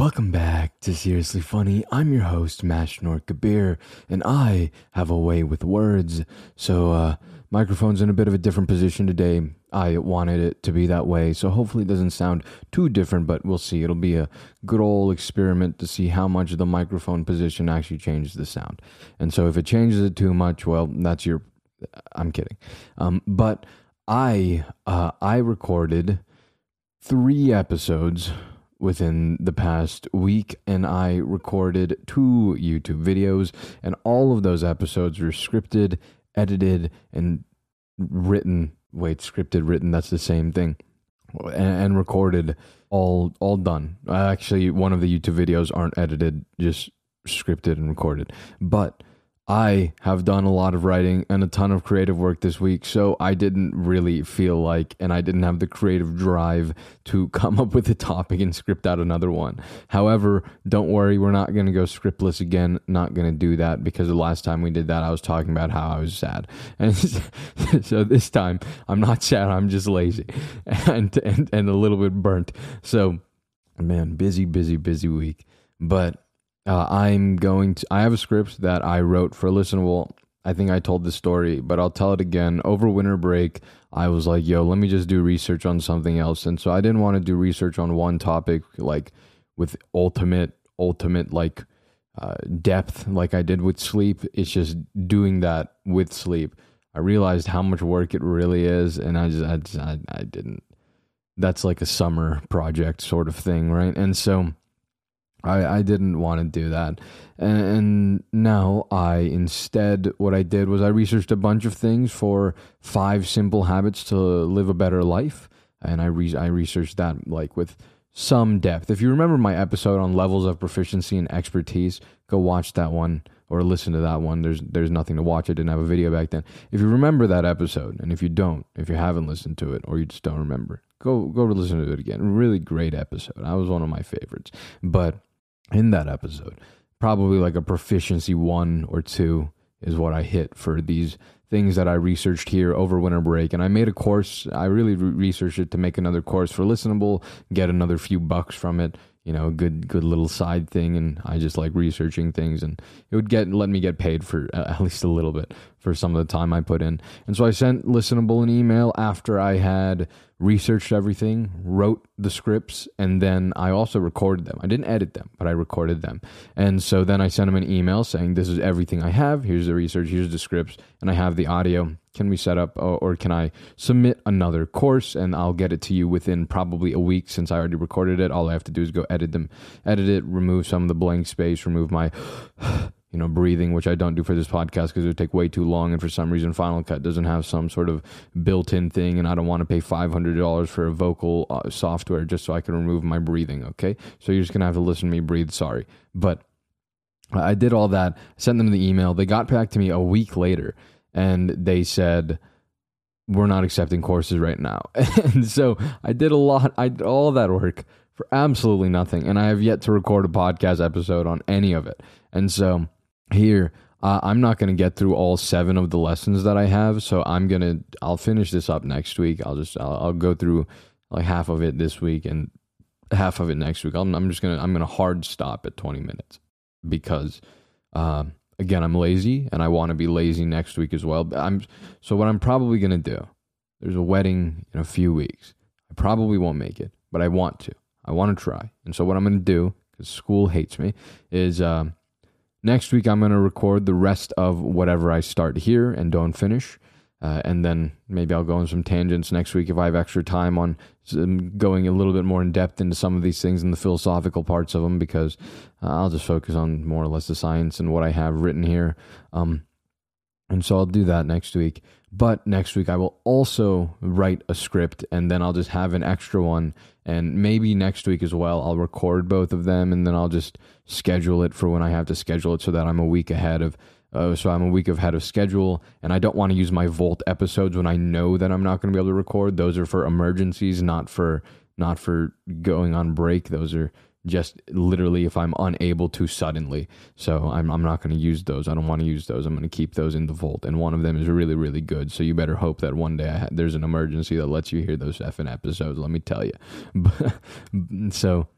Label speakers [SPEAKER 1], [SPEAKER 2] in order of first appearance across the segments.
[SPEAKER 1] Welcome back to Seriously Funny. I'm your host, Mashnor Kabir, and I have a way with words. So, uh, microphone's in a bit of a different position today. I wanted it to be that way, so hopefully it doesn't sound too different, but we'll see. It'll be a good old experiment to see how much the microphone position actually changes the sound. And so, if it changes it too much, well, that's your. I'm kidding. Um, but I, uh, I recorded three episodes within the past week and I recorded two YouTube videos and all of those episodes were scripted, edited and written, wait, scripted, written, that's the same thing. And, and recorded all all done. Actually, one of the YouTube videos aren't edited, just scripted and recorded. But I have done a lot of writing and a ton of creative work this week, so I didn't really feel like, and I didn't have the creative drive to come up with a topic and script out another one. However, don't worry, we're not going to go scriptless again. Not going to do that because the last time we did that, I was talking about how I was sad. And so this time, I'm not sad, I'm just lazy and, and, and a little bit burnt. So, man, busy, busy, busy week. But uh, I'm going to. I have a script that I wrote for Listenable. I think I told this story, but I'll tell it again. Over winter break, I was like, "Yo, let me just do research on something else," and so I didn't want to do research on one topic like with ultimate, ultimate like uh, depth, like I did with sleep. It's just doing that with sleep. I realized how much work it really is, and I just, I, just, I, I didn't. That's like a summer project sort of thing, right? And so I, I didn't want to do that. And, and now I instead, what I did was I researched a bunch of things for five simple habits to live a better life. And I, re- I researched that like with some depth. If you remember my episode on levels of proficiency and expertise, go watch that one or listen to that one. There's there's nothing to watch. I didn't have a video back then. If you remember that episode, and if you don't, if you haven't listened to it or you just don't remember, go go listen to it again. Really great episode. I was one of my favorites. But in that episode. Probably like a proficiency one or two is what I hit for these things that I researched here over winter break. And I made a course. I really re- researched it to make another course for listenable, get another few bucks from it. You know, a good, good little side thing. And I just like researching things, and it would get let me get paid for uh, at least a little bit for some of the time I put in. And so I sent listenable an email after I had researched everything, wrote the scripts, and then I also recorded them. I didn't edit them, but I recorded them. And so then I sent him an email saying, This is everything I have. Here's the research, here's the scripts, and I have the audio. Can we set up or, can I submit another course and I'll get it to you within probably a week since I already recorded it? All I have to do is go edit them, edit it, remove some of the blank space, remove my you know, breathing, which I don't do for this podcast because it would take way too long. And for some reason, Final Cut doesn't have some sort of built in thing. And I don't want to pay $500 for a vocal uh, software just so I can remove my breathing. Okay. So you're just going to have to listen to me breathe. Sorry. But I did all that, sent them the email. They got back to me a week later and they said, we're not accepting courses right now. and so I did a lot, I did all that work for absolutely nothing. And I have yet to record a podcast episode on any of it. And so here uh, i'm not going to get through all seven of the lessons that i have so i'm going to i'll finish this up next week. I'll just I'll, I'll, go through like half of it this week and half of it next week. I'm, I'm just going to i'm going to hard stop at 20 minutes because uh, again i'm lazy and i want to be lazy next week as well. I'm so what i'm probably going to do there's a wedding in a few weeks. I probably won't make it but i want to. I want to try. And so what i'm going to do because school hates me is um, Next week, I'm going to record the rest of whatever I start here and don't finish. Uh, and then maybe I'll go on some tangents next week if I have extra time on going a little bit more in depth into some of these things and the philosophical parts of them because uh, I'll just focus on more or less the science and what I have written here. Um, and so I'll do that next week. But next week I will also write a script and then I'll just have an extra one. And maybe next week as well, I'll record both of them and then I'll just schedule it for when I have to schedule it so that I'm a week ahead of. Uh, so I'm a week ahead of schedule, and I don't want to use my Volt episodes when I know that I'm not going to be able to record. Those are for emergencies, not for not for going on break. Those are just literally if I'm unable to suddenly. So I'm I'm not going to use those. I don't want to use those. I'm going to keep those in the vault. And one of them is really really good. So you better hope that one day ha- there's an emergency that lets you hear those effing episodes. Let me tell you. so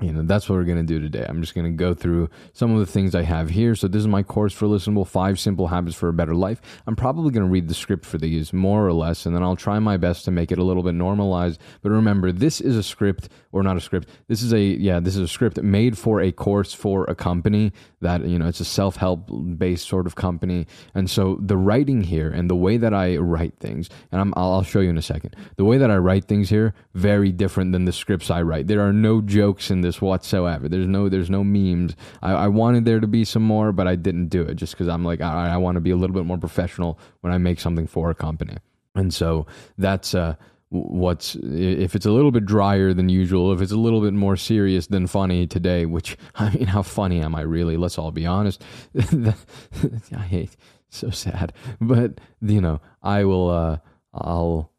[SPEAKER 1] you know that's what we're going to do today. I'm just going to go through some of the things i have here. So this is my course for listenable five simple habits for a better life. I'm probably going to read the script for these more or less and then i'll try my best to make it a little bit normalized. But remember this is a script or not a script this is a yeah this is a script made for a course for a company that you know it's a self-help based sort of company. And so the writing here and the way that i write things and I'm, i'll show you in a second. The way that i write things here very different than the scripts i write. There are no jokes in this whatsoever. There's no there's no memes. I, I wanted there to be some more but i didn't do it just because i'm like i, I want to be a little bit more professional when i make something for a company. And so that's uh what's if it's a little bit drier than usual if it's a little bit more serious than funny today which i mean how funny am i really? Let's all be honest. I hate so sad. But you know i will uh i'll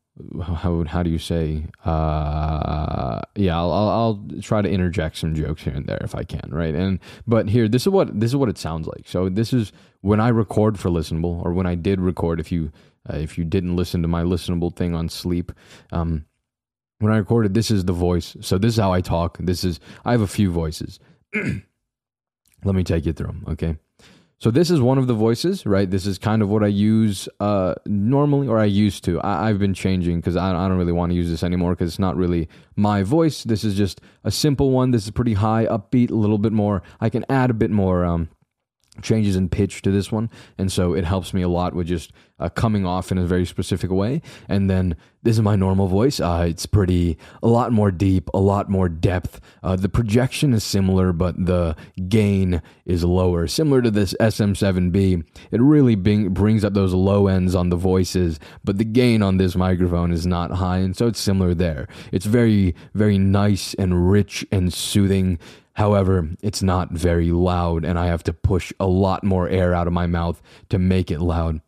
[SPEAKER 1] how how do you say uh yeah I'll, I'll, I'll try to interject some jokes here and there if I can right and but here this is what this is what it sounds like so this is when I record for listenable or when I did record if you uh, if you didn't listen to my listenable thing on sleep, um, when I recorded, this is the voice. So this is how I talk. This is I have a few voices. Let me take you through them. Okay. So this is one of the voices, right? This is kind of what I use uh, normally, or I used to. I, have been changing because I, I, don't really want to use this anymore because it's not really my voice. This is just a simple one. This is pretty high, upbeat, a little bit more. I can add a bit more um, changes in pitch to this one. And so it helps me a lot with just uh, coming off in a very specific way. And then this is my normal voice. Uh, it's pretty a lot more deep a lot more depth. Uh, the projection is similar but the gain is lower. Similar to this sm7b it really bring, brings up those low ends on the voices but the gain on this microphone is not high. And so it's similar there. It's very very nice and rich and soothing However, it's not very loud, and I have to push a lot more air out of my mouth to make it loud.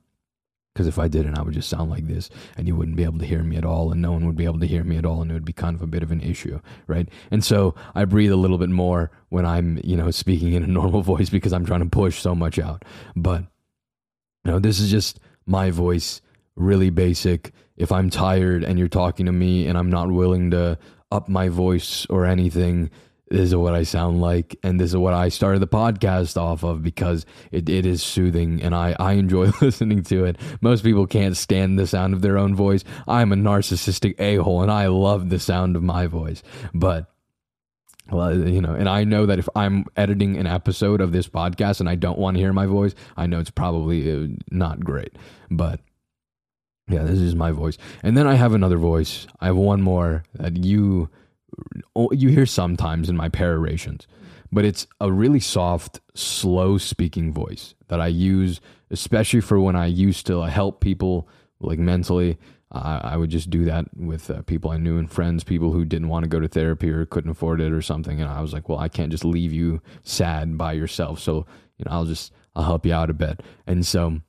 [SPEAKER 1] Because if I didn't, I would just sound like this, and you wouldn't be able to hear me at all, and no one would be able to hear me at all, and it would be kind of a bit of an issue, right? And so I breathe a little bit more when I'm, you know, speaking in a normal voice because I'm trying to push so much out. But, you know, this is just my voice, really basic. If I'm tired and you're talking to me and I'm not willing to up my voice or anything, this is what I sound like, and this is what I started the podcast off of because it, it is soothing and I, I enjoy listening to it. Most people can't stand the sound of their own voice. I'm a narcissistic a hole and I love the sound of my voice. But, well, you know, and I know that if I'm editing an episode of this podcast and I don't want to hear my voice, I know it's probably uh, not great. But, yeah, this is my voice. And then I have another voice. I have one more that you you hear sometimes in my perorations, but it's a really soft, slow speaking voice that I use, especially for when I used to help people like mentally. I, I would just do that with uh, people I knew and friends, people who didn't want to go to therapy or couldn't afford it or something. And I was like, well, I can't just leave you sad by yourself. So, you know, I'll just, I'll help you out a bit. And so,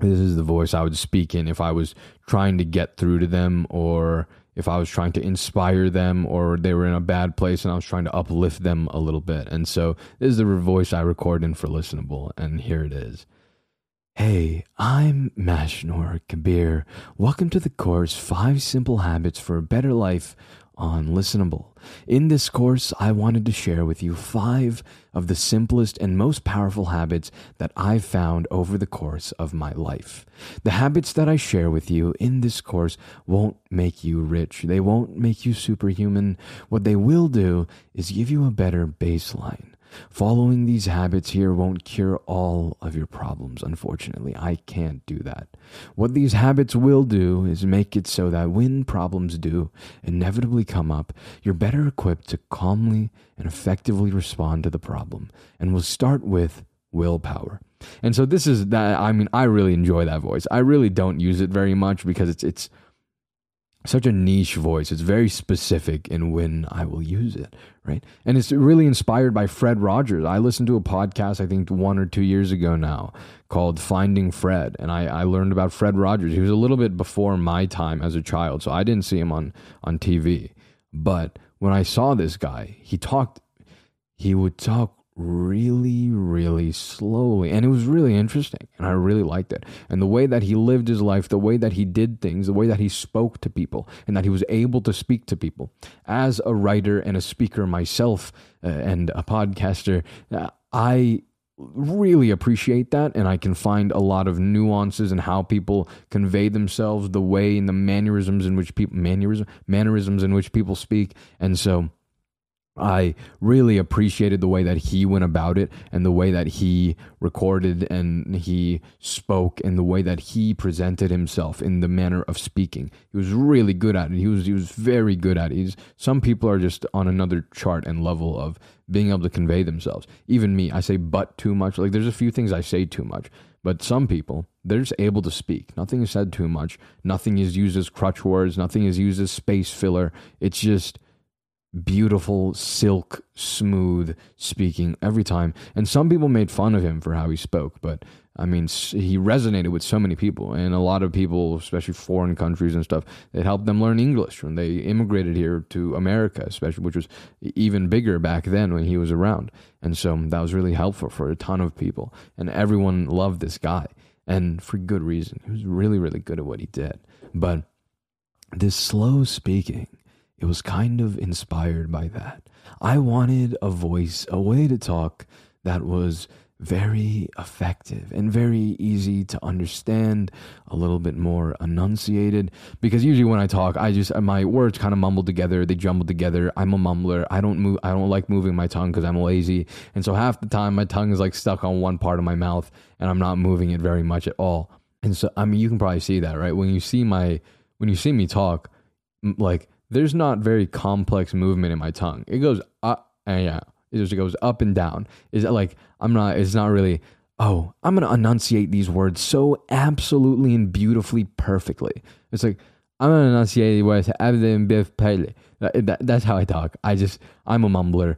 [SPEAKER 1] this is the voice I would speak in if I was trying to get through to them or if I was trying to inspire them or they were in a bad place and I was trying to uplift them a little bit. And so this is the voice I record in for Listenable, and here it is. Hey, I'm Mashnor Kabir. Welcome to the course Five Simple Habits for a Better Life on Listenable. In this course, I wanted to share with you five of the simplest and most powerful habits that I've found over the course of my life. The habits that I share with you in this course won't make you rich, they won't make you superhuman. What they will do is give you a better baseline. Following these habits here won't cure all of your problems, unfortunately. I can't do that. What these habits will do is make it so that when problems do inevitably come up, you're better equipped to calmly and effectively respond to the problem. And we'll start with willpower. And so this is that I mean I really enjoy that voice. I really don't use it very much because it's it's such a niche voice. It's very specific in when I will use it, right? And it's really inspired by Fred Rogers. I listened to a podcast, I think one or two years ago now, called Finding Fred. And I, I learned about Fred Rogers. He was a little bit before my time as a child, so I didn't see him on, on TV. But when I saw this guy, he talked, he would talk really, really slowly. And it was really interesting. And I really liked it. And the way that he lived his life, the way that he did things, the way that he spoke to people, and that he was able to speak to people. As a writer and a speaker myself uh, and a podcaster, uh, I really appreciate that and i can find a lot of nuances in how people convey themselves the way and the mannerisms in which people mannerism mannerisms in which people speak and so I really appreciated the way that he went about it and the way that he recorded and he spoke and the way that he presented himself in the manner of speaking. He was really good at it. He was he was very good at it. He's, some people are just on another chart and level of being able to convey themselves. Even me, I say but too much. Like there's a few things I say too much, but some people they're just able to speak. Nothing is said too much. Nothing is used as crutch words. Nothing is used as space filler. It's just beautiful, silk, smooth speaking every time. And some people made fun of him for how he spoke, but I mean, he resonated with so many people, and a lot of people, especially foreign countries and stuff, it helped them learn English when they immigrated here to America, especially, which was even bigger back then when he was around. And so that was really helpful for a ton of people, and everyone loved this guy, and for good reason. He was really, really good at what he did. But this slow speaking, it was kind of inspired by that. I wanted a voice, a way to talk that was very effective and very easy to understand, a little bit more enunciated. Because usually when I talk, I just my words kind of mumble together, they jumble together. I'm a mumbler. I don't move. I don't like moving my tongue because I'm lazy, and so half the time my tongue is like stuck on one part of my mouth, and I'm not moving it very much at all. And so I mean, you can probably see that, right? When you see my when you see me talk, like there's not very complex movement in my tongue. It goes up and yeah it just goes up and down. Is like I'm not? It's not really. Oh, I'm gonna enunciate these words so absolutely and beautifully perfectly. It's like I'm gonna enunciate words that, that, That's how I talk. I just I'm a mumbler.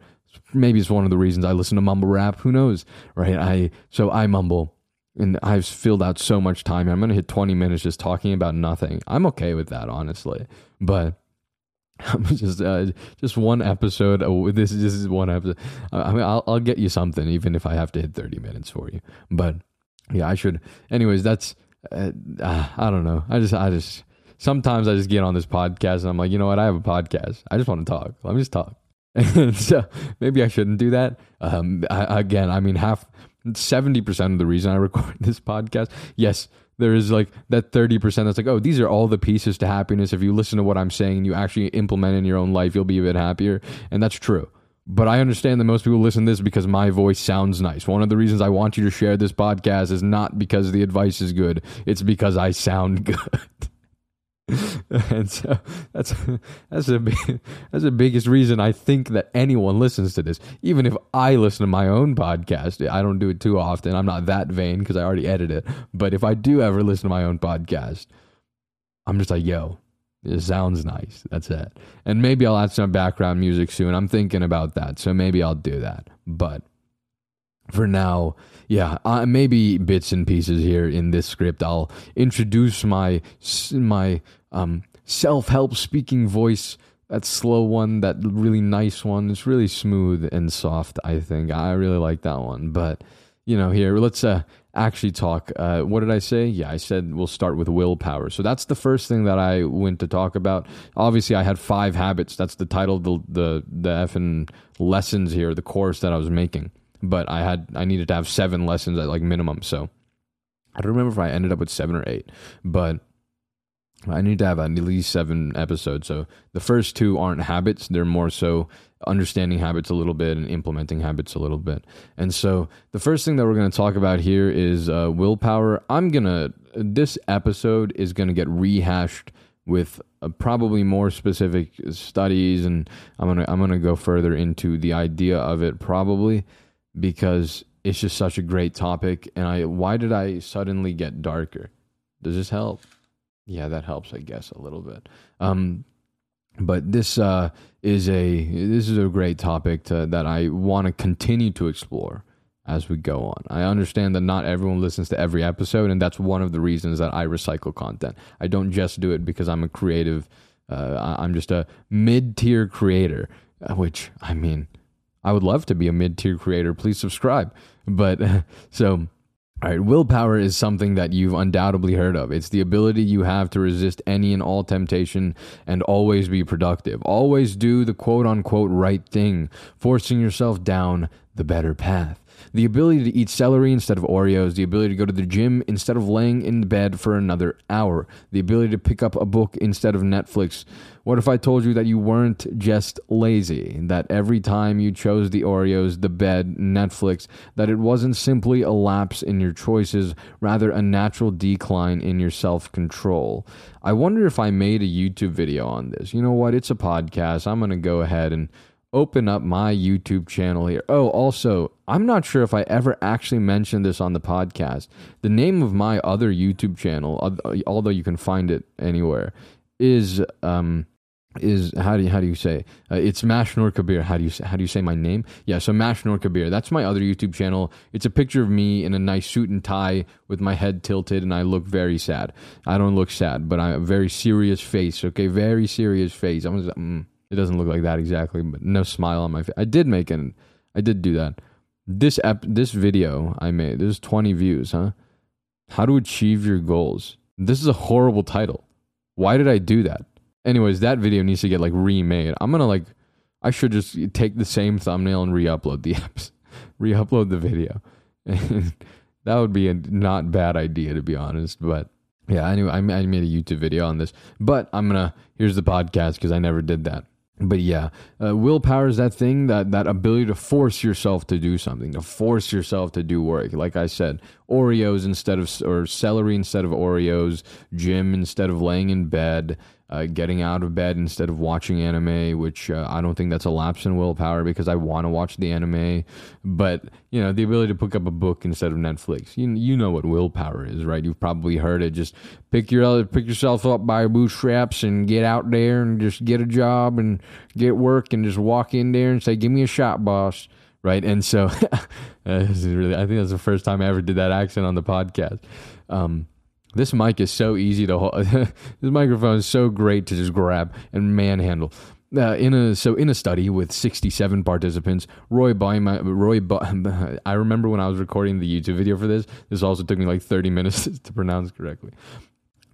[SPEAKER 1] Maybe it's one of the reasons I listen to mumble rap. Who knows, right? I so I mumble and I've filled out so much time. I'm gonna hit 20 minutes just talking about nothing. I'm okay with that, honestly. But just uh, just one episode. Oh, this is just one episode. I mean, I'll I'll get you something, even if I have to hit thirty minutes for you. But yeah, I should. Anyways, that's uh, uh, I don't know. I just I just sometimes I just get on this podcast and I'm like, you know what? I have a podcast. I just want to talk. Let me just talk. So maybe I shouldn't do that. Um, I, again, I mean, half seventy percent of the reason I record this podcast, yes, there is like that 30% that's like, oh, these are all the pieces to happiness. If you listen to what I'm saying and you actually implement in your own life, you'll be a bit happier. And that's true. But I understand that most people listen to this because my voice sounds nice. One of the reasons I want you to share this podcast is not because the advice is good, it's because I sound good. and so that's that's a that's the biggest reason I think that anyone listens to this. Even if I listen to my own podcast, I don't do it too often. I'm not that vain because I already edit it. But if I do ever listen to my own podcast, I'm just like, yo, it sounds nice. That's it. And maybe I'll add some background music soon. I'm thinking about that, so maybe I'll do that. But for now, yeah, uh, maybe bits and pieces here in this script. I'll introduce my my um, self help speaking voice. That slow one, that really nice one. It's really smooth and soft. I think I really like that one. But you know, here let's uh, actually talk. Uh, what did I say? Yeah, I said we'll start with willpower. So that's the first thing that I went to talk about. Obviously, I had five habits. That's the title of the the the effing lessons here, the course that I was making but I had I needed to have seven lessons at like minimum. So I don't remember if I ended up with seven or eight, but I need to have at least seven episodes. So the first two aren't habits; they're more so understanding habits a little bit and implementing habits a little bit. And so the first thing that we're going to talk about here is uh, willpower. I'm gonna this episode is gonna get rehashed with uh, probably more specific studies, and I'm gonna I'm gonna go further into the idea of it probably because it's just such a great topic. And I, why did I suddenly get darker? Does this help? Yeah, that helps, I guess, a little bit. Um, but this uh, is a this is a great topic to, that I want to continue to explore as we go on. I understand that not everyone listens to every episode, and that's one of the reasons that I recycle content. I don't just do it because I'm a creative. Uh, I'm just a mid tier creator, uh, which I mean, I would love to be a mid tier creator. Please subscribe. But so all right, willpower is something that you've undoubtedly heard of. It's the ability you have to resist any and all temptation and always be productive. Always do the quote unquote right thing, forcing yourself down the better path. The ability to eat celery instead of Oreos, the ability to go to the gym instead of laying in bed for another hour, the ability to pick up a book instead of Netflix. What if I told you that you weren't just lazy, that every time you chose the Oreos, the bed, Netflix, that it wasn't simply a lapse in your choices, rather a natural decline in your self control? I wonder if I made a YouTube video on this. You know what? It's a podcast. I'm going to go ahead and open up my YouTube channel here. Oh, also, I'm not sure if I ever actually mentioned this on the podcast. The name of my other YouTube channel, although you can find it anywhere, is um is how do you, how do you say uh, it's Mash Nur Kabir. How do you how do you say my name? Yeah, so Mash Nur Kabir. That's my other YouTube channel. It's a picture of me in a nice suit and tie with my head tilted, and I look very sad. I don't look sad, but I'm a very serious face. Okay, very serious face. I'm just, mm, it doesn't look like that exactly, but no smile on my face. I did make an, I did do that. This ep- this video I made. This is 20 views, huh? How to achieve your goals. This is a horrible title. Why did I do that? Anyways, that video needs to get like remade. I'm gonna like, I should just take the same thumbnail and re-upload the apps, re-upload the video. that would be a not bad idea to be honest, but yeah. Anyway, I made a YouTube video on this, but I'm gonna here's the podcast because I never did that but yeah, uh, willpower is that thing that that ability to force yourself to do something, to force yourself to do work. Like I said, Oreos instead of or celery instead of Oreos, gym instead of laying in bed, uh, getting out of bed instead of watching anime, which uh, I don't think that's a lapse in willpower because I want to watch the anime. But you know, the ability to pick up a book instead of Netflix. You you know what willpower is, right? You've probably heard it. Just pick your pick yourself up by your bootstraps and get out there and just get a job and get work and just walk in there and say, "Give me a shot, boss." Right, and so this is really. I think that's the first time I ever did that accent on the podcast. Um, this mic is so easy to hold. this microphone is so great to just grab and manhandle. Uh, in a so in a study with 67 participants, Roy Baum, Roy I remember when I was recording the YouTube video for this. This also took me like 30 minutes to pronounce correctly.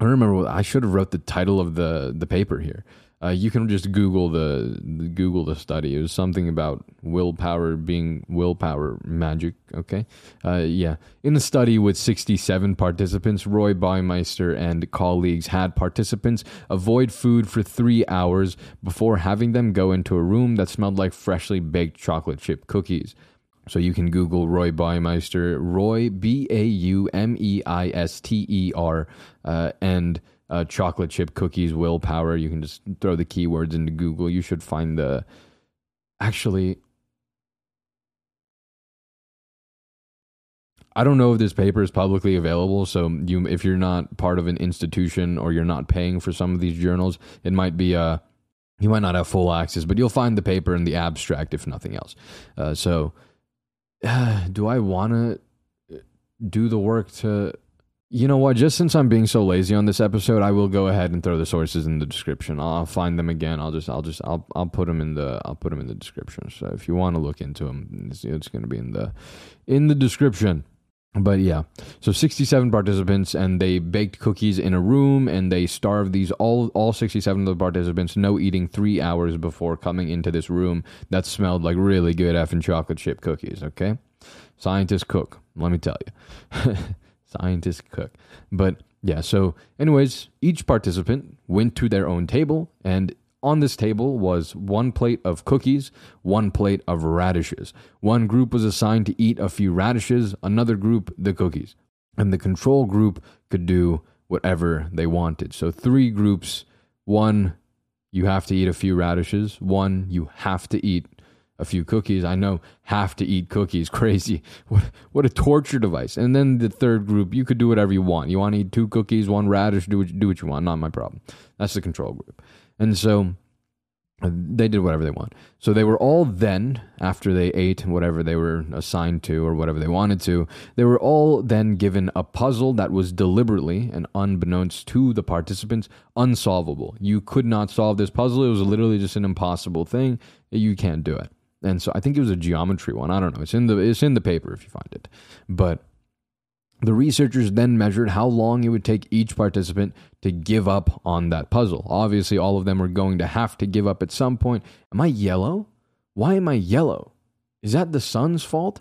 [SPEAKER 1] I remember I should have wrote the title of the the paper here. Uh, you can just Google the, the, Google the study. It was something about willpower being willpower magic. Okay, uh, yeah. In the study with 67 participants, Roy Baumeister and colleagues had participants avoid food for three hours before having them go into a room that smelled like freshly baked chocolate chip cookies. So you can Google Roy Baumeister, Roy B A U M E I S T E R, uh, and uh, chocolate chip cookies willpower. You can just throw the keywords into Google. You should find the. Actually, I don't know if this paper is publicly available. So you, if you're not part of an institution or you're not paying for some of these journals, it might be uh you might not have full access, but you'll find the paper in the abstract if nothing else. Uh, so, uh, do I want to do the work to you know what? Just since I'm being so lazy on this episode, I will go ahead and throw the sources in the description. I'll find them again. I'll just, I'll just, I'll, I'll put them in the, I'll put them in the description. So if you want to look into them, it's, it's going to be in the, in the description. But yeah, so 67 participants, and they baked cookies in a room, and they starved these all, all 67 of the participants, no eating three hours before coming into this room that smelled like really good effing chocolate chip cookies. Okay, scientists cook. Let me tell you. scientist cook. But yeah, so, anyways, each participant went to their own table, and on this table was one plate of cookies, one plate of radishes. One group was assigned to eat a few radishes, another group the cookies. And the control group could do whatever they wanted. So, three groups one, you have to eat a few radishes, one, you have to eat a few cookies. I know have to eat cookies. Crazy. What what a torture device. And then the third group, you could do whatever you want. You want to eat two cookies, one radish, do what, do what you want. Not my problem. That's the control group. And so uh, they did whatever they want. So they were all then, after they ate whatever they were assigned to or whatever they wanted to, they were all then given a puzzle that was deliberately and unbeknownst to the participants unsolvable. You could not solve this puzzle. It was literally just an impossible thing. You can't do it. And so I think it was a geometry one. I don't know. It's in the it's in the paper if you find it. But the researchers then measured how long it would take each participant to give up on that puzzle. Obviously, all of them are going to have to give up at some point. Am I yellow? Why am I yellow? Is that the sun's fault?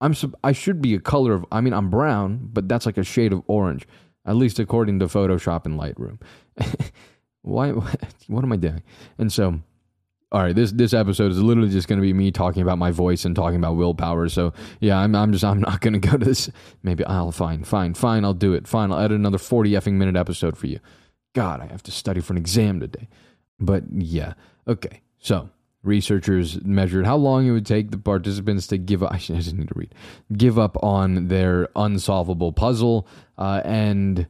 [SPEAKER 1] I'm I should be a color of I mean I'm brown, but that's like a shade of orange, at least according to Photoshop and Lightroom. Why what am I doing? And so all right, this this episode is literally just going to be me talking about my voice and talking about willpower. So yeah, I'm I'm just I'm not going to go to this. Maybe I'll fine, fine, fine. I'll do it. Fine, I'll edit another forty effing minute episode for you. God, I have to study for an exam today. But yeah, okay. So researchers measured how long it would take the participants to give up. I just need to read. Give up on their unsolvable puzzle, uh, and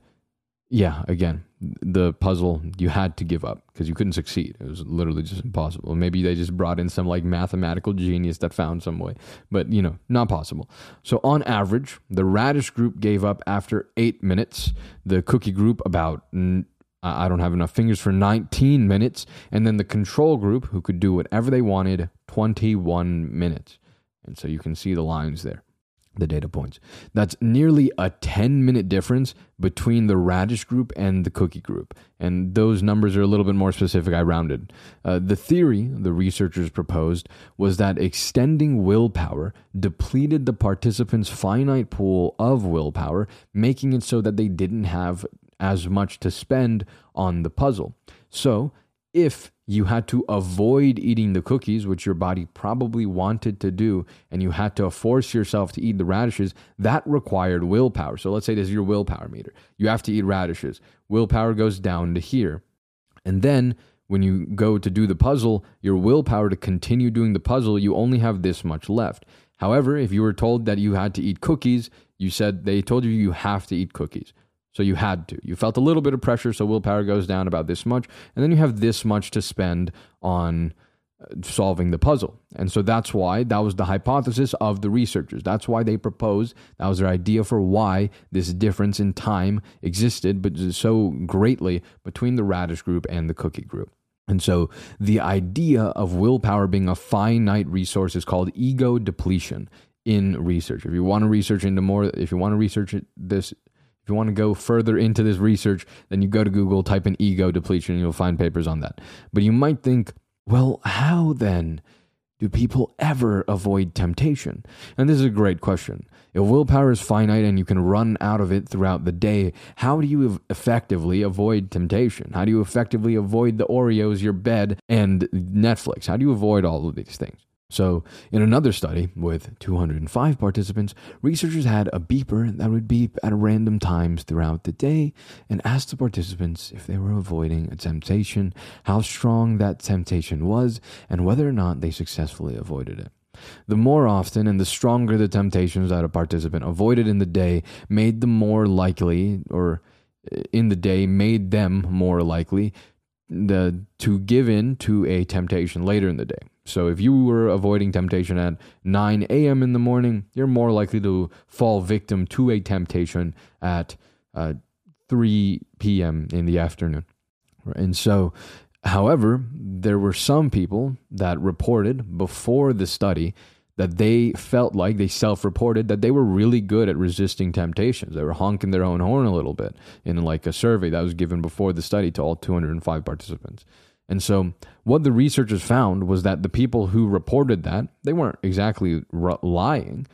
[SPEAKER 1] yeah, again, the puzzle you had to give up because you couldn't succeed. It was literally just impossible. Maybe they just brought in some like mathematical genius that found some way, but you know, not possible. So on average, the radish group gave up after eight minutes. The cookie group about I don't have enough fingers for 19 minutes, and then the control group who could do whatever they wanted 21 minutes. And so you can see the lines there the data points. That's nearly a 10 minute difference between the radish group and the cookie group. And those numbers are a little bit more specific. I rounded. Uh, the theory the researchers proposed was that extending willpower depleted the participants' finite pool of willpower, making it so that they didn't have as much to spend on the puzzle. So, if you had to avoid eating the cookies, which your body probably wanted to do, and you had to force yourself to eat the radishes, that required willpower. So let's say this is your willpower meter. You have to eat radishes. Willpower goes down to here. And then when you go to do the puzzle, your willpower to continue doing the puzzle, you only have this much left. However, if you were told that you had to eat cookies, you said they told you you have to eat cookies. So you had to. You felt a little bit of pressure, so willpower goes down about this much. And then you have this much to spend on uh, solving the puzzle. And so that's why that was the hypothesis of the researchers. That's why they proposed, that was their idea for why this difference in time existed, but so greatly between the radish group and the cookie group. And so the idea of willpower being a finite resource is called ego depletion in research. If you want to research into more, if you want to research this if you want to go further into this research, then you go to Google, type in ego depletion, and you'll find papers on that. But you might think, well, how then do people ever avoid temptation? And this is a great question. If willpower is finite and you can run out of it throughout the day, how do you effectively avoid temptation? How do you effectively avoid the Oreos, your bed, and Netflix? How do you avoid all of these things? So, in another study with 205 participants, researchers had a beeper that would beep at random times throughout the day and asked the participants if they were avoiding a temptation, how strong that temptation was, and whether or not they successfully avoided it. The more often and the stronger the temptations that a participant avoided in the day made them more likely, or uh, in the day made them more likely the, to give in to a temptation later in the day. So if you were avoiding temptation at 9 a.m. in the morning, you're more likely to fall victim to a temptation at uh, 3 p.m. in the afternoon. And so, however, there were some people that reported before the study that they felt like they self reported that they were really good at resisting temptations. They were honking their own horn a little bit in like a survey that was given before the study to all 205 participants. And so, what the researchers found was that the people who reported that, they weren't exactly lying.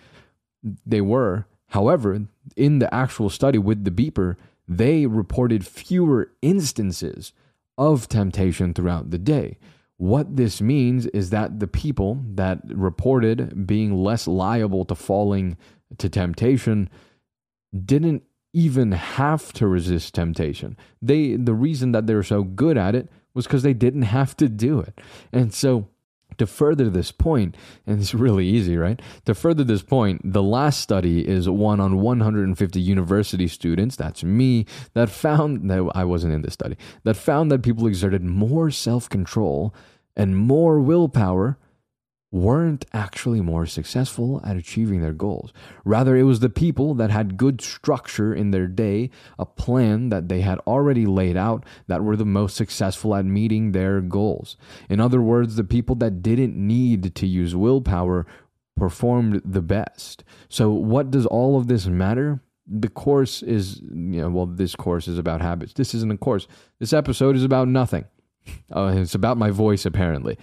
[SPEAKER 1] They were. However, in the actual study with the beeper, they reported fewer instances of temptation throughout the day. What this means is that the people that reported being less liable to falling to temptation didn't even have to resist temptation. They the reason that they're so good at it was because they didn't have to do it. And so, to further this point, and it's really easy, right? To further this point, the last study is one on 150 university students, that's me, that found that I wasn't in this study, that found that people exerted more self control and more willpower weren't actually more successful at achieving their goals. Rather, it was the people that had good structure in their day, a plan that they had already laid out, that were the most successful at meeting their goals. In other words, the people that didn't need to use willpower performed the best. So, what does all of this matter? The course is, you know, well, this course is about habits. This isn't a course. This episode is about nothing. Uh, it's about my voice, apparently.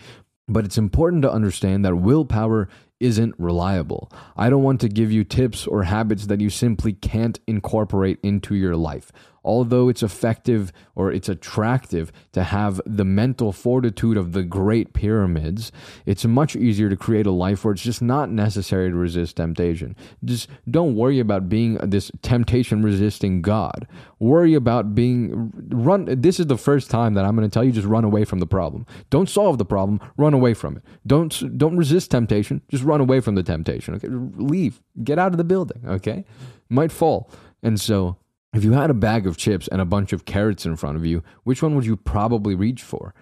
[SPEAKER 1] But it's important to understand that willpower isn't reliable. I don't want to give you tips or habits that you simply can't incorporate into your life although it's effective or it's attractive to have the mental fortitude of the great pyramids, it's much easier to create a life where it's just not necessary to resist temptation. Just don't worry about being this temptation resisting God. Worry about being run. This is the first time that I'm going to tell you just run away from the problem. Don't solve the problem, run away from it. Don't don't resist temptation, just run away from the temptation. Okay? Leave. Get out of the building, okay? Might fall. And so if you had a bag of chips and a bunch of carrots in front of you, which one would you probably reach for?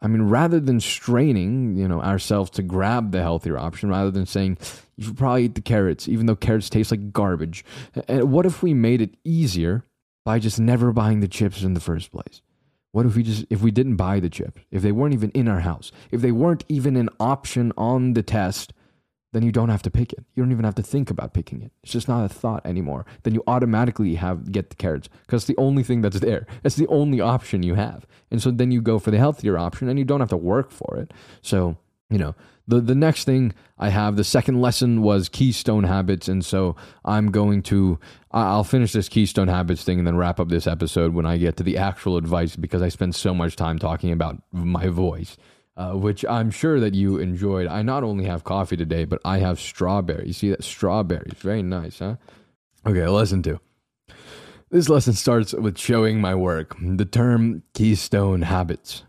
[SPEAKER 1] I mean, rather than straining, you know, ourselves to grab the healthier option, rather than saying you should probably eat the carrots, even though carrots taste like garbage. And what if we made it easier by just never buying the chips in the first place? What if we just if we didn't buy the chips, if they weren't even in our house, if they weren't even an option on the test, then you don't have to pick it. You don't even have to think about picking it. It's just not a thought anymore. Then you automatically have get the carrots because it's the only thing that's there. It's the only option you have. And so then you go for the healthier option and you don't have to work for it. So, you know, the the next thing I have, the second lesson was keystone habits and so I'm going to I'll finish this keystone habits thing and then wrap up this episode when I get to the actual advice because I spend so much time talking about my voice uh, which I'm sure that you enjoyed. I not only have coffee today, but I have strawberry. You see that strawberries, very nice, huh? Okay, lesson two. This lesson starts with showing my work. The term keystone habits.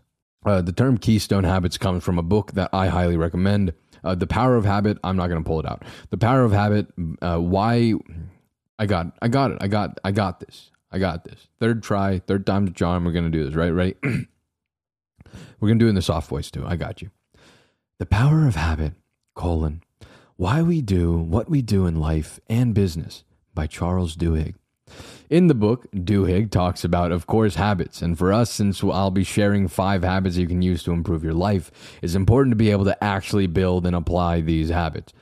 [SPEAKER 1] Uh, the term keystone habits comes from a book that I highly recommend. Uh, the Power of Habit. I'm not going to pull it out. The Power of Habit. Uh, why? I got. I got it. I got. I got this. I got this. Third try. Third time's a charm. We're going to do this. Right. Ready. We're going to do it in the soft voice too. I got you. The power of habit, colon, why we do what we do in life and business by Charles Duhigg. In the book, Duhigg talks about, of course, habits. And for us, since I'll be sharing five habits you can use to improve your life, it's important to be able to actually build and apply these habits.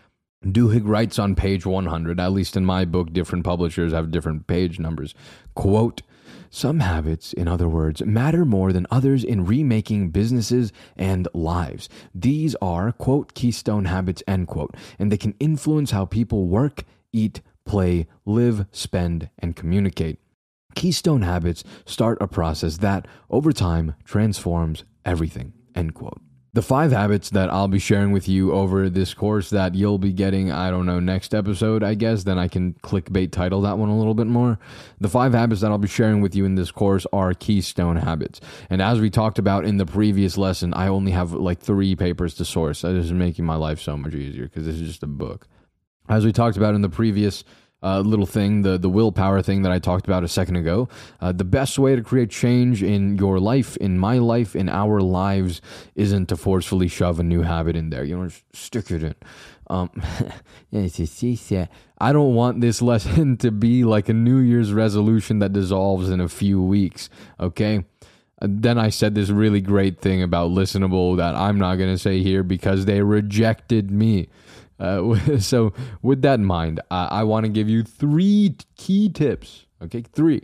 [SPEAKER 1] Duhigg writes on page 100, at least in my book, different publishers have different page numbers. Quote, some habits, in other words, matter more than others in remaking businesses and lives. These are, quote, keystone habits, end quote, and they can influence how people work, eat, play, live, spend, and communicate. Keystone habits start a process that, over time, transforms everything, end quote the five habits that I'll be sharing with you over this course that you'll be getting, I don't know, next episode, I guess, then I can clickbait title that one a little bit more. The five habits that I'll be sharing with you in this course are keystone habits. And as we talked about in the previous lesson, I only have like three papers to source. That is making my life so much easier because this is just a book. As we talked about in the previous uh, little thing, the the willpower thing that I talked about a second ago. Uh, the best way to create change in your life, in my life, in our lives, isn't to forcefully shove a new habit in there. You know, stick it in. Um, I don't want this lesson to be like a New Year's resolution that dissolves in a few weeks. Okay. Uh, then I said this really great thing about listenable that I'm not going to say here because they rejected me. Uh, so, with that in mind, I, I want to give you three key tips, okay, three,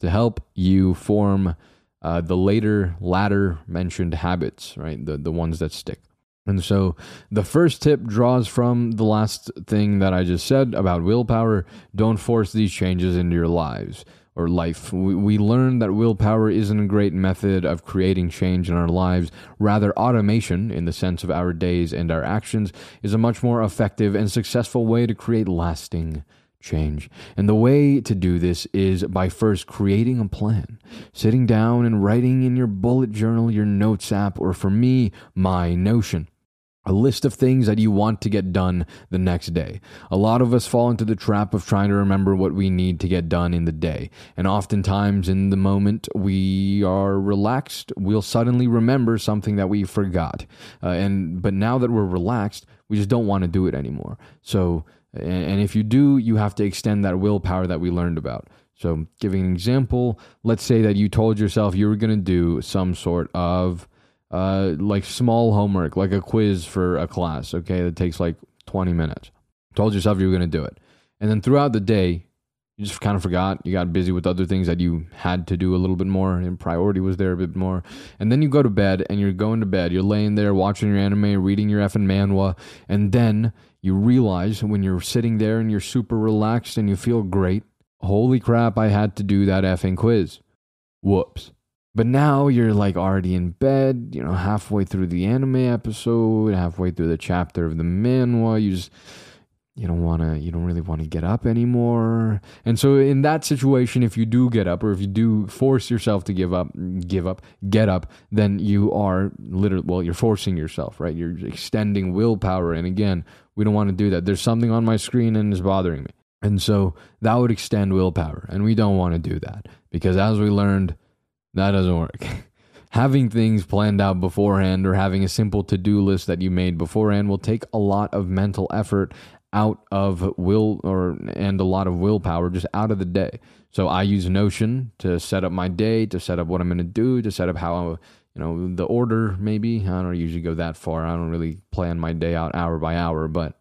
[SPEAKER 1] to help you form uh, the later, latter mentioned habits, right? The, the ones that stick. And so the first tip draws from the last thing that I just said about willpower. Don't force these changes into your lives or life. We, we learn that willpower isn't a great method of creating change in our lives. Rather, automation, in the sense of our days and our actions, is a much more effective and successful way to create lasting change. And the way to do this is by first creating a plan, sitting down and writing in your bullet journal, your notes app, or for me, my Notion. A list of things that you want to get done the next day. A lot of us fall into the trap of trying to remember what we need to get done in the day. And oftentimes, in the moment we are relaxed, we'll suddenly remember something that we forgot. Uh, and but now that we're relaxed, we just don't want to do it anymore. So, and, and if you do, you have to extend that willpower that we learned about. So, giving an example, let's say that you told yourself you were going to do some sort of uh, like small homework, like a quiz for a class, okay, that takes like 20 minutes. Told yourself you were going to do it. And then throughout the day, you just kind of forgot. You got busy with other things that you had to do a little bit more, and priority was there a bit more. And then you go to bed, and you're going to bed. You're laying there watching your anime, reading your effing manhwa, and then you realize when you're sitting there and you're super relaxed and you feel great, holy crap, I had to do that effing quiz. Whoops. But now you're like already in bed, you know, halfway through the anime episode, halfway through the chapter of the manhwa. You just you don't want to you don't really want to get up anymore. And so in that situation if you do get up or if you do force yourself to give up give up get up then you are literally well you're forcing yourself right? You're extending willpower. And again we don't want to do that. There's something on my screen and it's bothering me. And so that would extend willpower and we don't want to do that. Because as we learned that doesn't work. having things planned out beforehand or having a simple to do list that you made beforehand will take a lot of mental effort out of will or and a lot of willpower just out of the day. So I use Notion to set up my day, to set up what I'm going to do, to set up how I, you know the order. Maybe I don't usually go that far. I don't really plan my day out hour by hour, but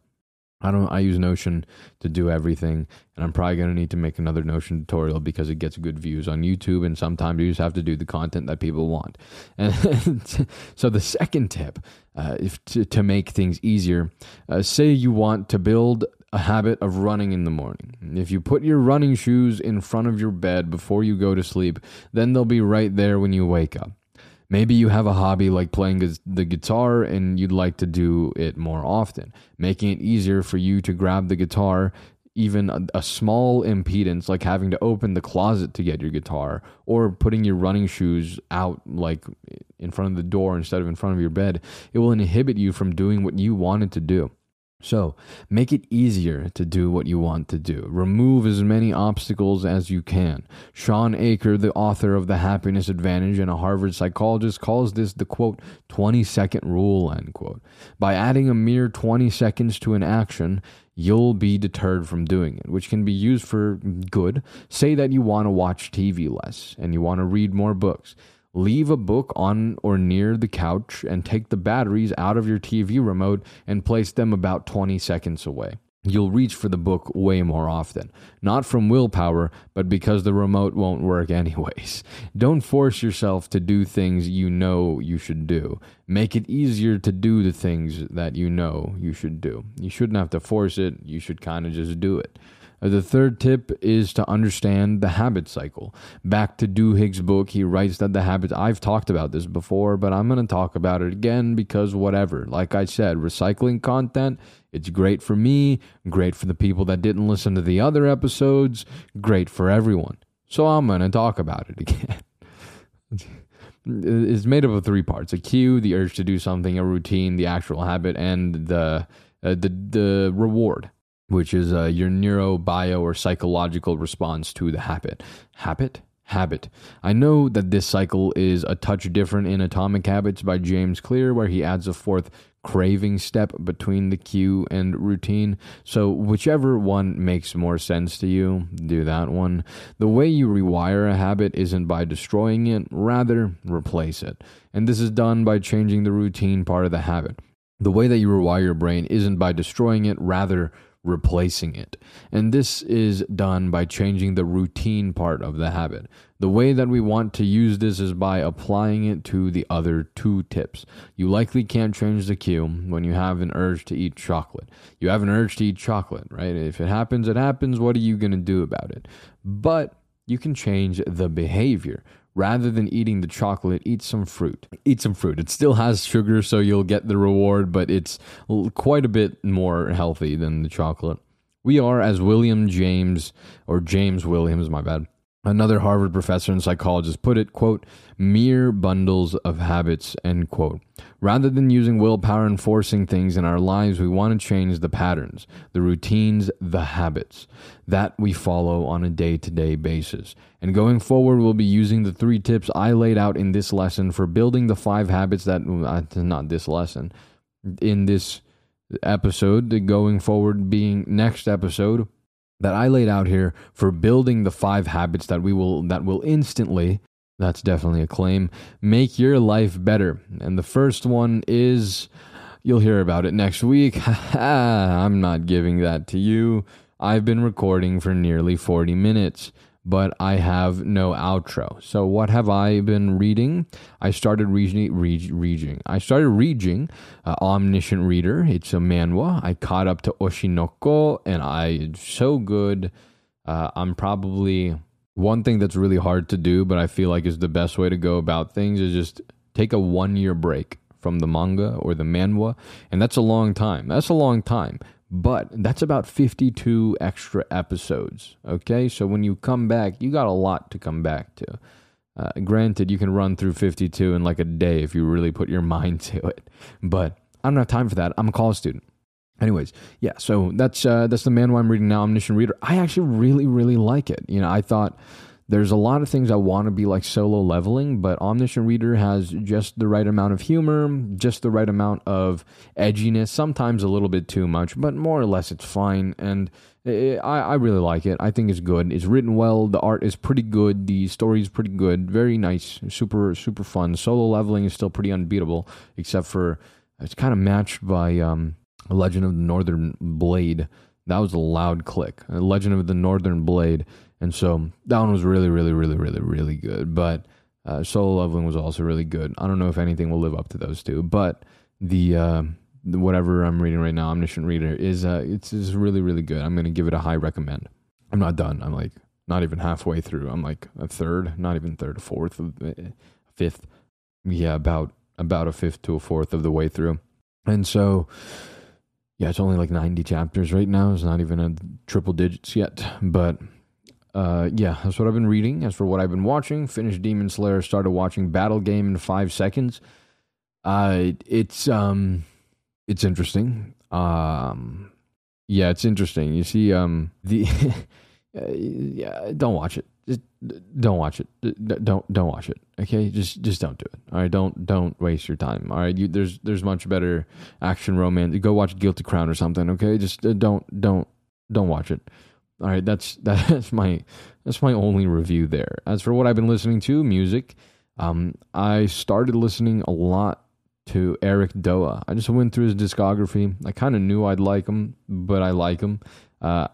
[SPEAKER 1] I don't I use Notion to do everything and I'm probably going to need to make another Notion tutorial because it gets good views on YouTube and sometimes you just have to do the content that people want. And so the second tip uh, if to, to make things easier, uh, say you want to build a habit of running in the morning. If you put your running shoes in front of your bed before you go to sleep, then they'll be right there when you wake up. Maybe you have a hobby like playing the guitar and you'd like to do it more often, making it easier for you to grab the guitar. Even a, a, small impedance like having to open the closet to get your guitar or putting your running shoes out like in front of the door instead of in front of your bed, it will inhibit you from doing what you wanted to do. So, make it easier to do what you want to do. Remove as many obstacles as you can. Shawn Achor, the author of The Happiness Advantage and a Harvard psychologist, calls this the quote, 20 second rule, end quote. By adding a mere 20 seconds to an action, you'll be deterred from doing it, which can be used for good. Say that you want to watch TV less and you want to read more books. Leave a book on or near the couch and take the batteries out of your TV remote and place them about 20 seconds away. You'll reach for the book way more often. Not from willpower, but because the remote won't work anyways. Don't force yourself to do things you know you should do. Make it easier to do the things that you know you should do. You shouldn't have to force it, you should kind of just do it. Uh, the third tip is to understand the habit cycle. Back to Duhigg's book, he writes that the habits, I've talked about this before, but I'm going to talk about it again because whatever. Like I said, recycling content, it's great for me, great for the people that didn't listen to the other episodes, great for everyone. So I'm going to talk about it again. it's made up of three parts a cue, the urge to do something, a routine, the actual habit, and the, uh, the, the reward which is uh, your neuro, bio, or psychological response to the habit. Habit? Habit. I know that this cycle is a touch different in Atomic Habits by James Clear, where he adds a fourth craving step between the cue and routine. So, whichever one makes more sense to you, do that one. The way you rewire a habit isn't by destroying it, rather, replace it. And this is done by changing the routine part of the habit. The way that you rewire your brain isn't by destroying it, rather, replacing it. And this is done by changing the routine part of the habit. The way that we want to use this is by applying it to the other two tips. You likely can't change the cue when you have an urge to eat chocolate. You have an urge to eat chocolate, right? If it happens, it happens. What are you going to do about it? But you can change the behavior rather than eating the chocolate, eat some fruit. Eat some fruit. It still has sugar, so you'll get the reward, but it's quite a bit more healthy than the chocolate. We are, as William James, or James Williams, my bad, Another Harvard professor and psychologist put it, quote, mere bundles of habits, end quote. Rather than using willpower and forcing things in our lives, we want to change the patterns, the routines, the habits that we follow on a day to day basis. And going forward, we'll be using the three tips I laid out in this lesson for building the five habits that, uh, not this lesson, in this episode, going forward being next episode that I laid out here for building the five habits that we will that will instantly that's definitely a claim make your life better. And the first one is you'll hear about it next week. I'm not giving that to you. I've been recording for nearly 40 minutes but I have no outro. So what have I been reading? I started reading. reading. I started reading uh, Omniscient Reader. It's a manhwa. I caught up to Oshi no Ko, and I so good. Uh, I'm probably one thing that's really hard to do, but I feel like is the best way to go about things is just take a one year break from the manga or the manhwa, and that's a long time. That's a long time. But that's about 52 extra episodes. Okay, so when you come back, you got a lot to come back to. Uh, granted, you can run through 52 in like a day if you really put your mind to it. But I don't have time for that. I'm a college student. Anyways, yeah, so that's uh, that's the manhwa I'm reading now, Omniscient Reader. I actually really, really like it. You know, I thought there's a lot of things I want to be like solo leveling, but Omniscient Reader has just the right amount of humor, just the right amount of edginess, sometimes a little bit too much, but more or less it's fine. And it, I, I really like it. I think it's good. It's written well. The art is pretty good. The story is pretty good. Very nice. Super, super fun. Solo leveling is still pretty unbeatable, except for it's kind of matched by um, Legend of the Northern Blade. That was a loud click. Legend of the Northern Blade and so that one was really, really, really, really, really good. But uh, Solo Leveling was also really good. I don't know if anything will live up to those two, but the, uh, the whatever I'm reading right now, Omniscient Reader, is uh, it's, it's really, really good. I'm going to give it a high recommend. I'm not done. I'm like not even halfway through. I'm like a third, not even third, a fourth, a fifth. Yeah, about about a fifth to a fourth of the way through. And so, yeah, it's only like 90 chapters right now. It's not even a triple digits yet, but uh, yeah, that's what I've been reading. As for what I've been watching, finished Demon Slayer, started watching Battle Game in five seconds. Uh, it's um, it's interesting. Um, yeah, it's interesting. You see, um, the uh, yeah, don't watch it. Just don't watch it. Don't don't watch it. Okay, just just don't do it. All right, don't don't waste your time. All right, you, there's there's much better action romance. Go watch Guilty Crown or something. Okay, just uh, don't don't don't watch it. All right, that's that's my that's my only review there. As for what I've been listening to, music, um, I started listening a lot to Eric Doa. I just went through his discography. I kind of knew I'd like him, but I like him. Uh,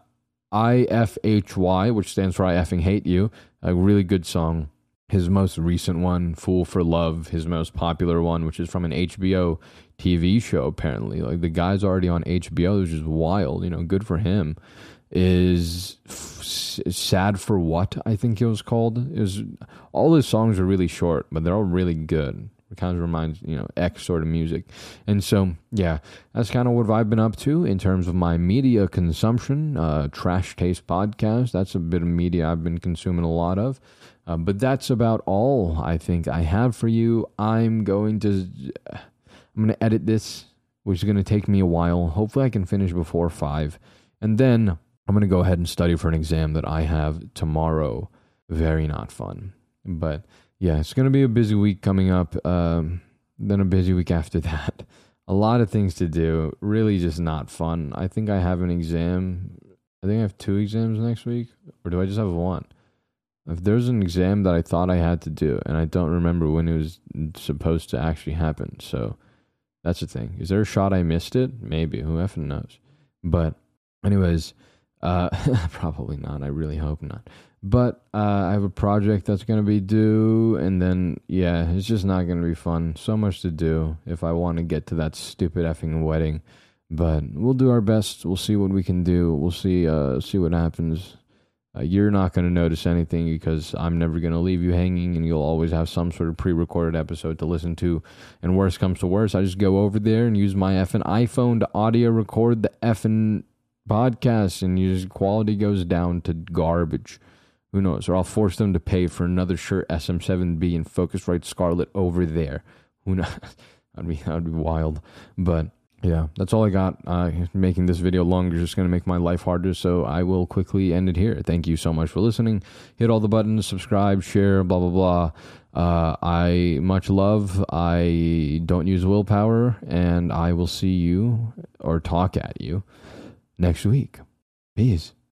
[SPEAKER 1] IFHY, which stands for I effing hate you, a really good song. His most recent one, Fool for Love, his most popular one, which is from an HBO TV show, apparently. Like the guy's already on HBO, which is wild. You know, good for him is sad for what I think it was called. Is all his songs are really short, but they're all really good. It kind of reminds you know X sort of music, and so yeah, that's kind of what I've been up to in terms of my media consumption. Uh, Trash Taste podcast. That's a bit of media I've been consuming a lot of. Uh, but that's about all I think I have for you. I'm going to I'm going to edit this, which is going to take me a while. Hopefully, I can finish before five, and then I'm going to go ahead and study for an exam that I have tomorrow. Very not fun. But yeah, it's going to be a busy week coming up. Um, then a busy week after that. A lot of things to do. Really just not fun. I think I have an exam. I think I have two exams next week. Or do I just have one? If there's an exam that I thought I had to do, and I don't remember when it was supposed to actually happen. So that's the thing. Is there a shot I missed it? Maybe. Who effing knows? But, anyways, uh, probably not. I really hope not. But uh, I have a project that's going to be due, and then, yeah, it's just not going to be fun. So much to do if I want to get to that stupid effing wedding. But we'll do our best. We'll see what we can do. We'll see, uh, see what happens. Uh, you're not going to notice anything because I'm never going to leave you hanging, and you'll always have some sort of pre-recorded episode to listen to. And worst comes to worst, I just go over there and use my effing iPhone to audio record the effing podcast and your quality goes down to garbage. Who knows? Or I'll force them to pay for another Shure SM7B and Focusrite Scarlett over there. Who knows? I'd be that'd be wild. But yeah, that's all I got. Uh, making this video longer is just going to make my life harder, so I will quickly end it here. Thank you so much for listening. Hit all the buttons, subscribe, share, blah, blah, blah. Uh, I much love. I don't use willpower, and I will see you or talk at you next week. Peace.